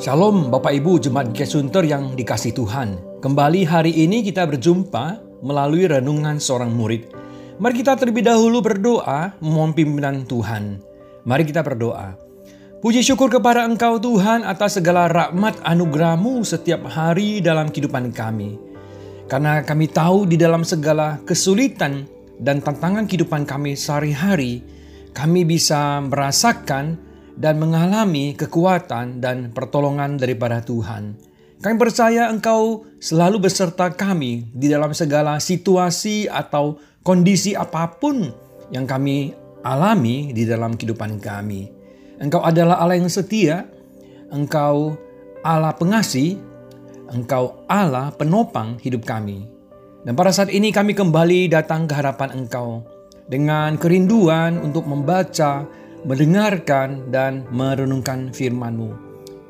Shalom Bapak Ibu Jemaat Kesunter yang dikasih Tuhan. Kembali hari ini kita berjumpa melalui renungan seorang murid. Mari kita terlebih dahulu berdoa memohon pimpinan Tuhan. Mari kita berdoa. Puji syukur kepada Engkau Tuhan atas segala rahmat anugerahmu setiap hari dalam kehidupan kami. Karena kami tahu di dalam segala kesulitan dan tantangan kehidupan kami sehari-hari, kami bisa merasakan dan mengalami kekuatan dan pertolongan daripada Tuhan. Kami percaya Engkau selalu beserta kami di dalam segala situasi atau kondisi apa pun yang kami alami di dalam kehidupan kami. Engkau adalah Allah yang setia, Engkau Allah pengasih, Engkau Allah penopang hidup kami. Dan pada saat ini kami kembali datang ke hadapan Engkau dengan kerinduan untuk membaca mendengarkan dan merenungkan firman-Mu.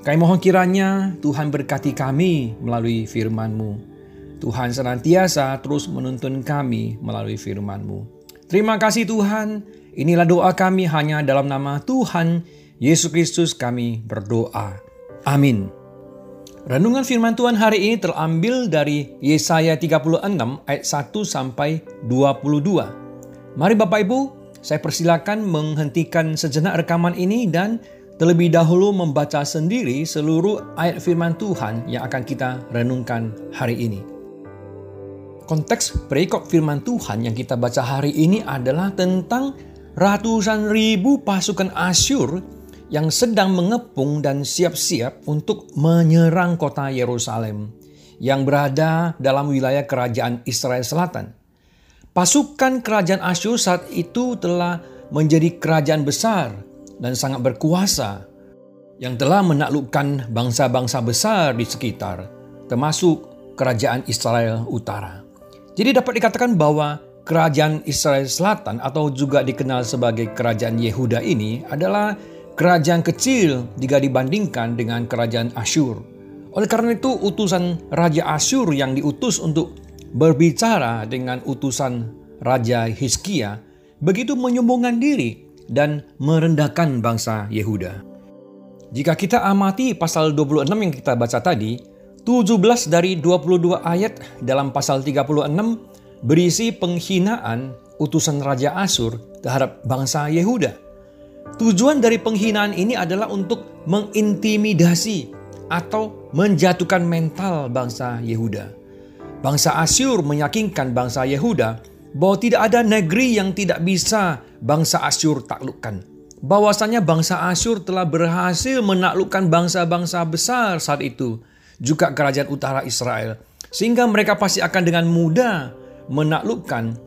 Kami mohon kiranya Tuhan berkati kami melalui firman-Mu. Tuhan senantiasa terus menuntun kami melalui firman-Mu. Terima kasih Tuhan, inilah doa kami hanya dalam nama Tuhan Yesus Kristus kami berdoa. Amin. Renungan firman Tuhan hari ini terambil dari Yesaya 36 ayat 1 sampai 22. Mari Bapak Ibu saya persilakan menghentikan sejenak rekaman ini dan terlebih dahulu membaca sendiri seluruh ayat firman Tuhan yang akan kita renungkan hari ini. Konteks perikop firman Tuhan yang kita baca hari ini adalah tentang ratusan ribu pasukan Asyur yang sedang mengepung dan siap-siap untuk menyerang kota Yerusalem yang berada dalam wilayah kerajaan Israel Selatan. Pasukan kerajaan Asyur saat itu telah menjadi kerajaan besar dan sangat berkuasa yang telah menaklukkan bangsa-bangsa besar di sekitar, termasuk kerajaan Israel Utara. Jadi dapat dikatakan bahwa kerajaan Israel Selatan atau juga dikenal sebagai kerajaan Yehuda ini adalah kerajaan kecil jika dibandingkan dengan kerajaan Asyur. Oleh karena itu utusan Raja Asyur yang diutus untuk berbicara dengan utusan Raja Hizkia begitu menyombongkan diri dan merendahkan bangsa Yehuda. Jika kita amati pasal 26 yang kita baca tadi, 17 dari 22 ayat dalam pasal 36 berisi penghinaan utusan Raja Asur terhadap bangsa Yehuda. Tujuan dari penghinaan ini adalah untuk mengintimidasi atau menjatuhkan mental bangsa Yehuda. Bangsa Asyur meyakinkan bangsa Yehuda bahwa tidak ada negeri yang tidak bisa bangsa Asyur taklukkan. Bahwasanya bangsa Asyur telah berhasil menaklukkan bangsa-bangsa besar saat itu, juga kerajaan utara Israel. Sehingga mereka pasti akan dengan mudah menaklukkan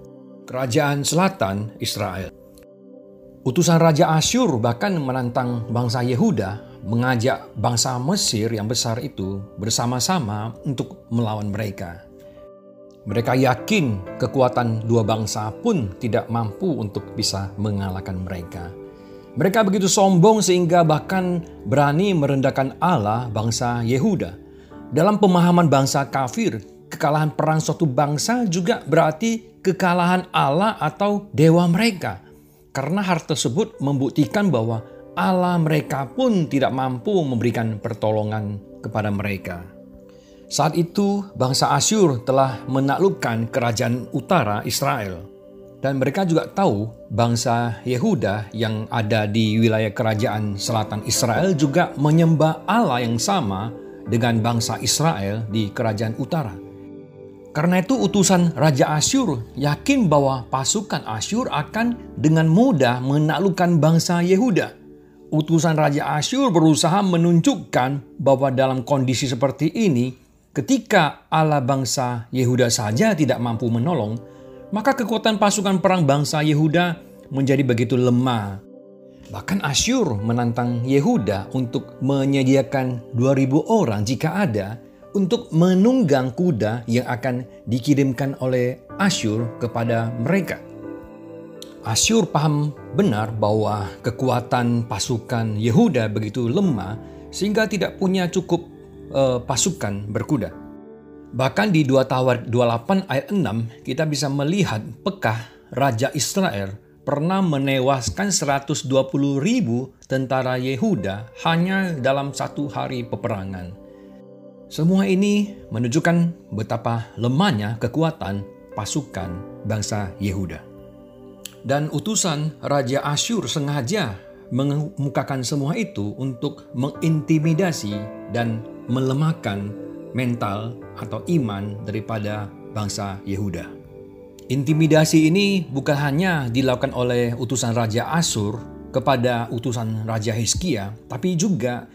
kerajaan selatan Israel. Utusan Raja Asyur bahkan menantang bangsa Yehuda mengajak bangsa Mesir yang besar itu bersama-sama untuk melawan mereka. Mereka yakin kekuatan dua bangsa pun tidak mampu untuk bisa mengalahkan mereka. Mereka begitu sombong sehingga bahkan berani merendahkan Allah bangsa Yehuda. Dalam pemahaman bangsa kafir, kekalahan perang suatu bangsa juga berarti kekalahan Allah atau dewa mereka. Karena hal tersebut membuktikan bahwa Allah mereka pun tidak mampu memberikan pertolongan kepada mereka. Saat itu bangsa Asyur telah menaklukkan kerajaan utara Israel. Dan mereka juga tahu bangsa Yehuda yang ada di wilayah kerajaan selatan Israel juga menyembah Allah yang sama dengan bangsa Israel di kerajaan utara. Karena itu utusan Raja Asyur yakin bahwa pasukan Asyur akan dengan mudah menaklukkan bangsa Yehuda. Utusan Raja Asyur berusaha menunjukkan bahwa dalam kondisi seperti ini Ketika Allah bangsa Yehuda saja tidak mampu menolong, maka kekuatan pasukan perang bangsa Yehuda menjadi begitu lemah. Bahkan Asyur menantang Yehuda untuk menyediakan 2000 orang jika ada untuk menunggang kuda yang akan dikirimkan oleh Asyur kepada mereka. Asyur paham benar bahwa kekuatan pasukan Yehuda begitu lemah sehingga tidak punya cukup uh, pasukan berkuda. Bahkan di 2 Tawar 28 ayat 6 kita bisa melihat Pekah Raja Israel pernah menewaskan 120 ribu tentara Yehuda hanya dalam satu hari peperangan. Semua ini menunjukkan betapa lemahnya kekuatan pasukan bangsa Yehuda. Dan utusan Raja Asyur sengaja mengemukakan semua itu untuk mengintimidasi dan melemahkan mental atau iman daripada bangsa Yehuda. Intimidasi ini bukan hanya dilakukan oleh utusan Raja Asur kepada utusan Raja Hizkia, tapi juga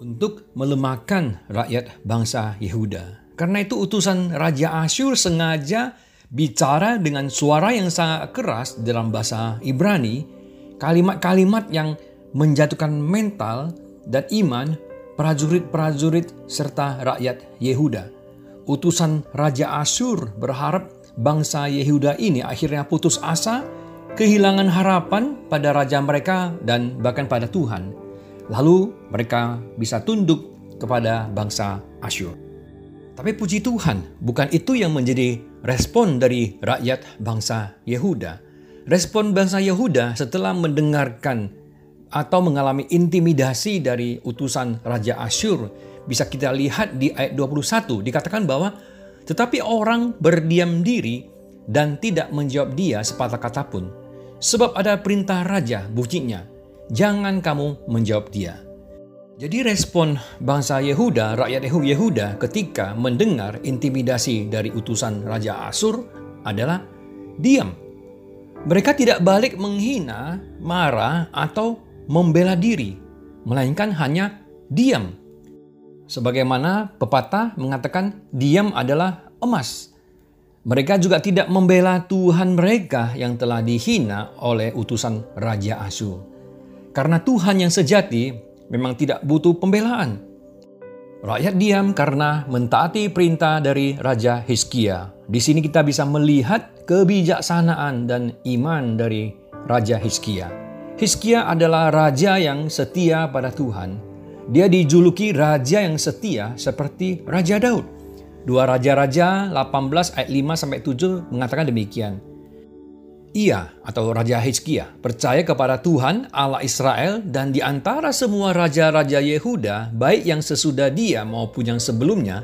untuk melemahkan rakyat bangsa Yehuda. Karena itu utusan Raja Asyur sengaja bicara dengan suara yang sangat keras dalam bahasa Ibrani, kalimat-kalimat yang menjatuhkan mental dan iman prajurit-prajurit serta rakyat Yehuda. Utusan Raja Asyur berharap bangsa Yehuda ini akhirnya putus asa, kehilangan harapan pada raja mereka dan bahkan pada Tuhan. Lalu mereka bisa tunduk kepada bangsa Asyur. Tapi puji Tuhan, bukan itu yang menjadi respon dari rakyat bangsa Yehuda. Respon bangsa Yehuda setelah mendengarkan atau mengalami intimidasi dari utusan Raja Asyur bisa kita lihat di ayat 21 dikatakan bahwa tetapi orang berdiam diri dan tidak menjawab dia sepatah kata pun. Sebab ada perintah raja bunyinya, jangan kamu menjawab dia. Jadi respon bangsa Yehuda, rakyat Yehuda ketika mendengar intimidasi dari utusan Raja Asur adalah diam. Mereka tidak balik menghina, marah, atau membela diri, melainkan hanya diam Sebagaimana pepatah mengatakan diam adalah emas. Mereka juga tidak membela Tuhan mereka yang telah dihina oleh utusan Raja Asyur. Karena Tuhan yang sejati memang tidak butuh pembelaan. Rakyat diam karena mentaati perintah dari Raja Hizkia. Di sini kita bisa melihat kebijaksanaan dan iman dari Raja Hizkia. Hizkia adalah raja yang setia pada Tuhan dia dijuluki raja yang setia seperti Raja Daud. Dua Raja-Raja 18 ayat 5 sampai 7 mengatakan demikian. Ia atau Raja Hizkia percaya kepada Tuhan Allah Israel dan di antara semua raja-raja Yehuda, baik yang sesudah dia maupun yang sebelumnya,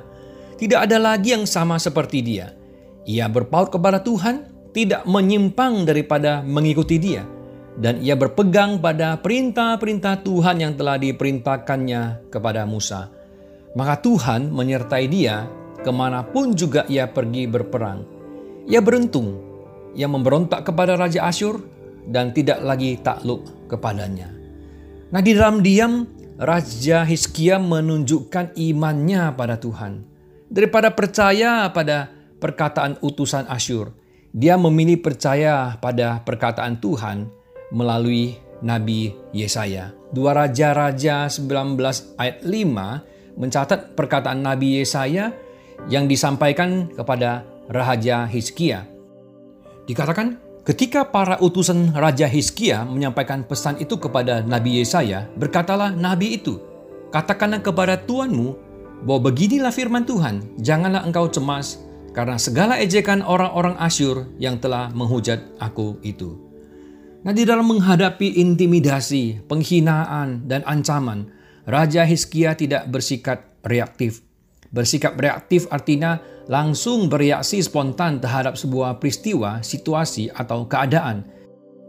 tidak ada lagi yang sama seperti dia. Ia berpaut kepada Tuhan, tidak menyimpang daripada mengikuti dia dan ia berpegang pada perintah-perintah Tuhan yang telah diperintahkannya kepada Musa. Maka Tuhan menyertai dia ke mana pun juga ia pergi berperang. Ia beruntung, ia memberontak kepada Raja Asyur dan tidak lagi takluk kepadanya. Nah di dalam diam, Raja Hizkia menunjukkan imannya pada Tuhan. Daripada percaya pada perkataan utusan Asyur, dia memilih percaya pada perkataan Tuhan melalui Nabi Yesaya. Dua Raja-Raja 19 ayat 5 mencatat perkataan Nabi Yesaya yang disampaikan kepada Raja Hizkia. Dikatakan, ketika para utusan Raja Hizkia menyampaikan pesan itu kepada Nabi Yesaya, berkatalah Nabi itu, katakanlah kepada Tuanmu bahwa beginilah firman Tuhan, janganlah engkau cemas karena segala ejekan orang-orang Asyur yang telah menghujat aku itu. Nah, di dalam menghadapi intimidasi, penghinaan, dan ancaman, Raja Hizkia tidak bersikap reaktif. Bersikap reaktif artinya langsung bereaksi spontan terhadap sebuah peristiwa, situasi, atau keadaan.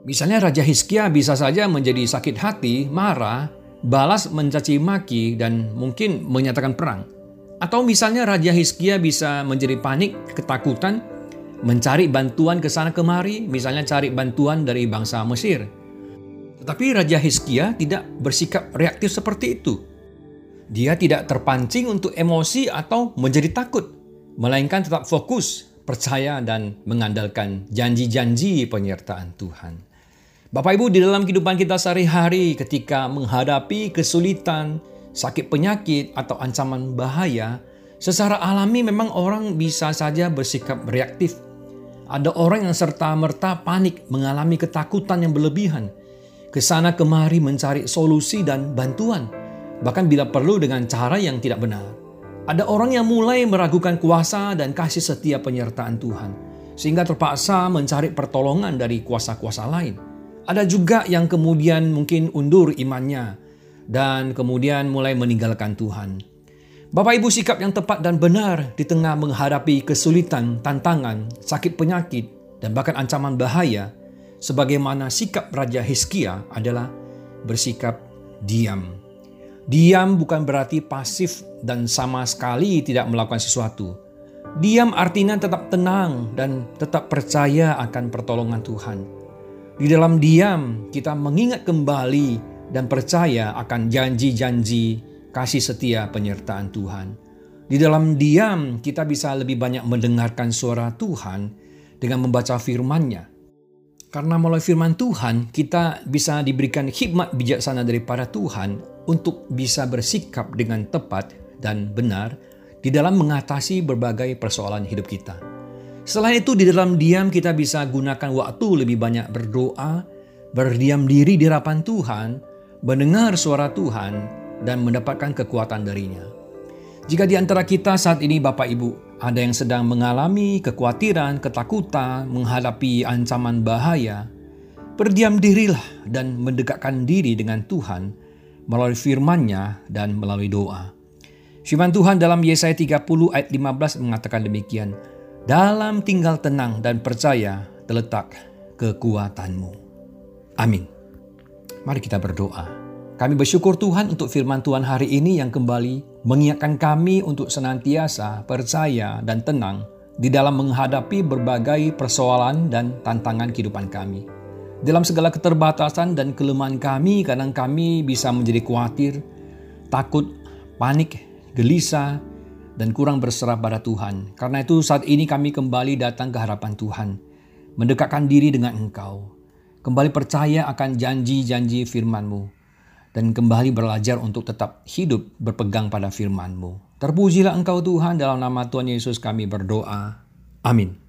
Misalnya Raja Hizkia bisa saja menjadi sakit hati, marah, balas mencaci maki, dan mungkin menyatakan perang. Atau misalnya Raja Hizkia bisa menjadi panik, ketakutan, mencari bantuan ke sana kemari, misalnya cari bantuan dari bangsa Mesir. Tetapi Raja Hizkia tidak bersikap reaktif seperti itu. Dia tidak terpancing untuk emosi atau menjadi takut, melainkan tetap fokus, percaya dan mengandalkan janji-janji penyertaan Tuhan. Bapak Ibu, di dalam kehidupan kita sehari-hari ketika menghadapi kesulitan, sakit penyakit atau ancaman bahaya, secara alami memang orang bisa saja bersikap reaktif ada orang yang serta-merta panik mengalami ketakutan yang berlebihan. Ke sana kemari mencari solusi dan bantuan. Bahkan bila perlu dengan cara yang tidak benar. Ada orang yang mulai meragukan kuasa dan kasih setia penyertaan Tuhan. Sehingga terpaksa mencari pertolongan dari kuasa-kuasa lain. Ada juga yang kemudian mungkin undur imannya dan kemudian mulai meninggalkan Tuhan. Bapak Ibu sikap yang tepat dan benar di tengah menghadapi kesulitan, tantangan, sakit penyakit, dan bahkan ancaman bahaya, sebagaimana sikap Raja Hizkia adalah bersikap diam. Diam bukan berarti pasif dan sama sekali tidak melakukan sesuatu. Diam artinya tetap tenang dan tetap percaya akan pertolongan Tuhan. Di dalam diam, kita mengingat kembali dan percaya akan janji-janji kasih setia penyertaan Tuhan. Di dalam diam, kita bisa lebih banyak mendengarkan suara Tuhan dengan membaca firman-Nya. Karena melalui firman Tuhan, kita bisa diberikan hikmat bijaksana daripada Tuhan untuk bisa bersikap dengan tepat dan benar di dalam mengatasi berbagai persoalan hidup kita. Selain itu, di dalam diam kita bisa gunakan waktu lebih banyak berdoa, berdiam diri di hadapan Tuhan, mendengar suara Tuhan, dan mendapatkan kekuatan darinya. Jika di antara kita saat ini Bapak Ibu ada yang sedang mengalami kekhawatiran, ketakutan, menghadapi ancaman bahaya, berdiam dirilah dan mendekatkan diri dengan Tuhan melalui firman-Nya dan melalui doa. Firman Tuhan dalam Yesaya 30 ayat 15 mengatakan demikian, Dalam tinggal tenang dan percaya terletak kekuatanmu. Amin. Mari kita berdoa. Kami bersyukur Tuhan untuk firman Tuhan hari ini yang kembali mengingatkan kami untuk senantiasa percaya dan tenang di dalam menghadapi berbagai persoalan dan tantangan kehidupan kami. Dalam segala keterbatasan dan kelemahan kami, kadang kami bisa menjadi khawatir, takut, panik, gelisah, dan kurang berserah pada Tuhan. Karena itu saat ini kami kembali datang ke harapan Tuhan, mendekatkan diri dengan Engkau, kembali percaya akan janji-janji firman-Mu, dan kembali belajar untuk tetap hidup berpegang pada firman-Mu. Terpujilah Engkau Tuhan dalam nama Tuhan Yesus kami berdoa. Amin.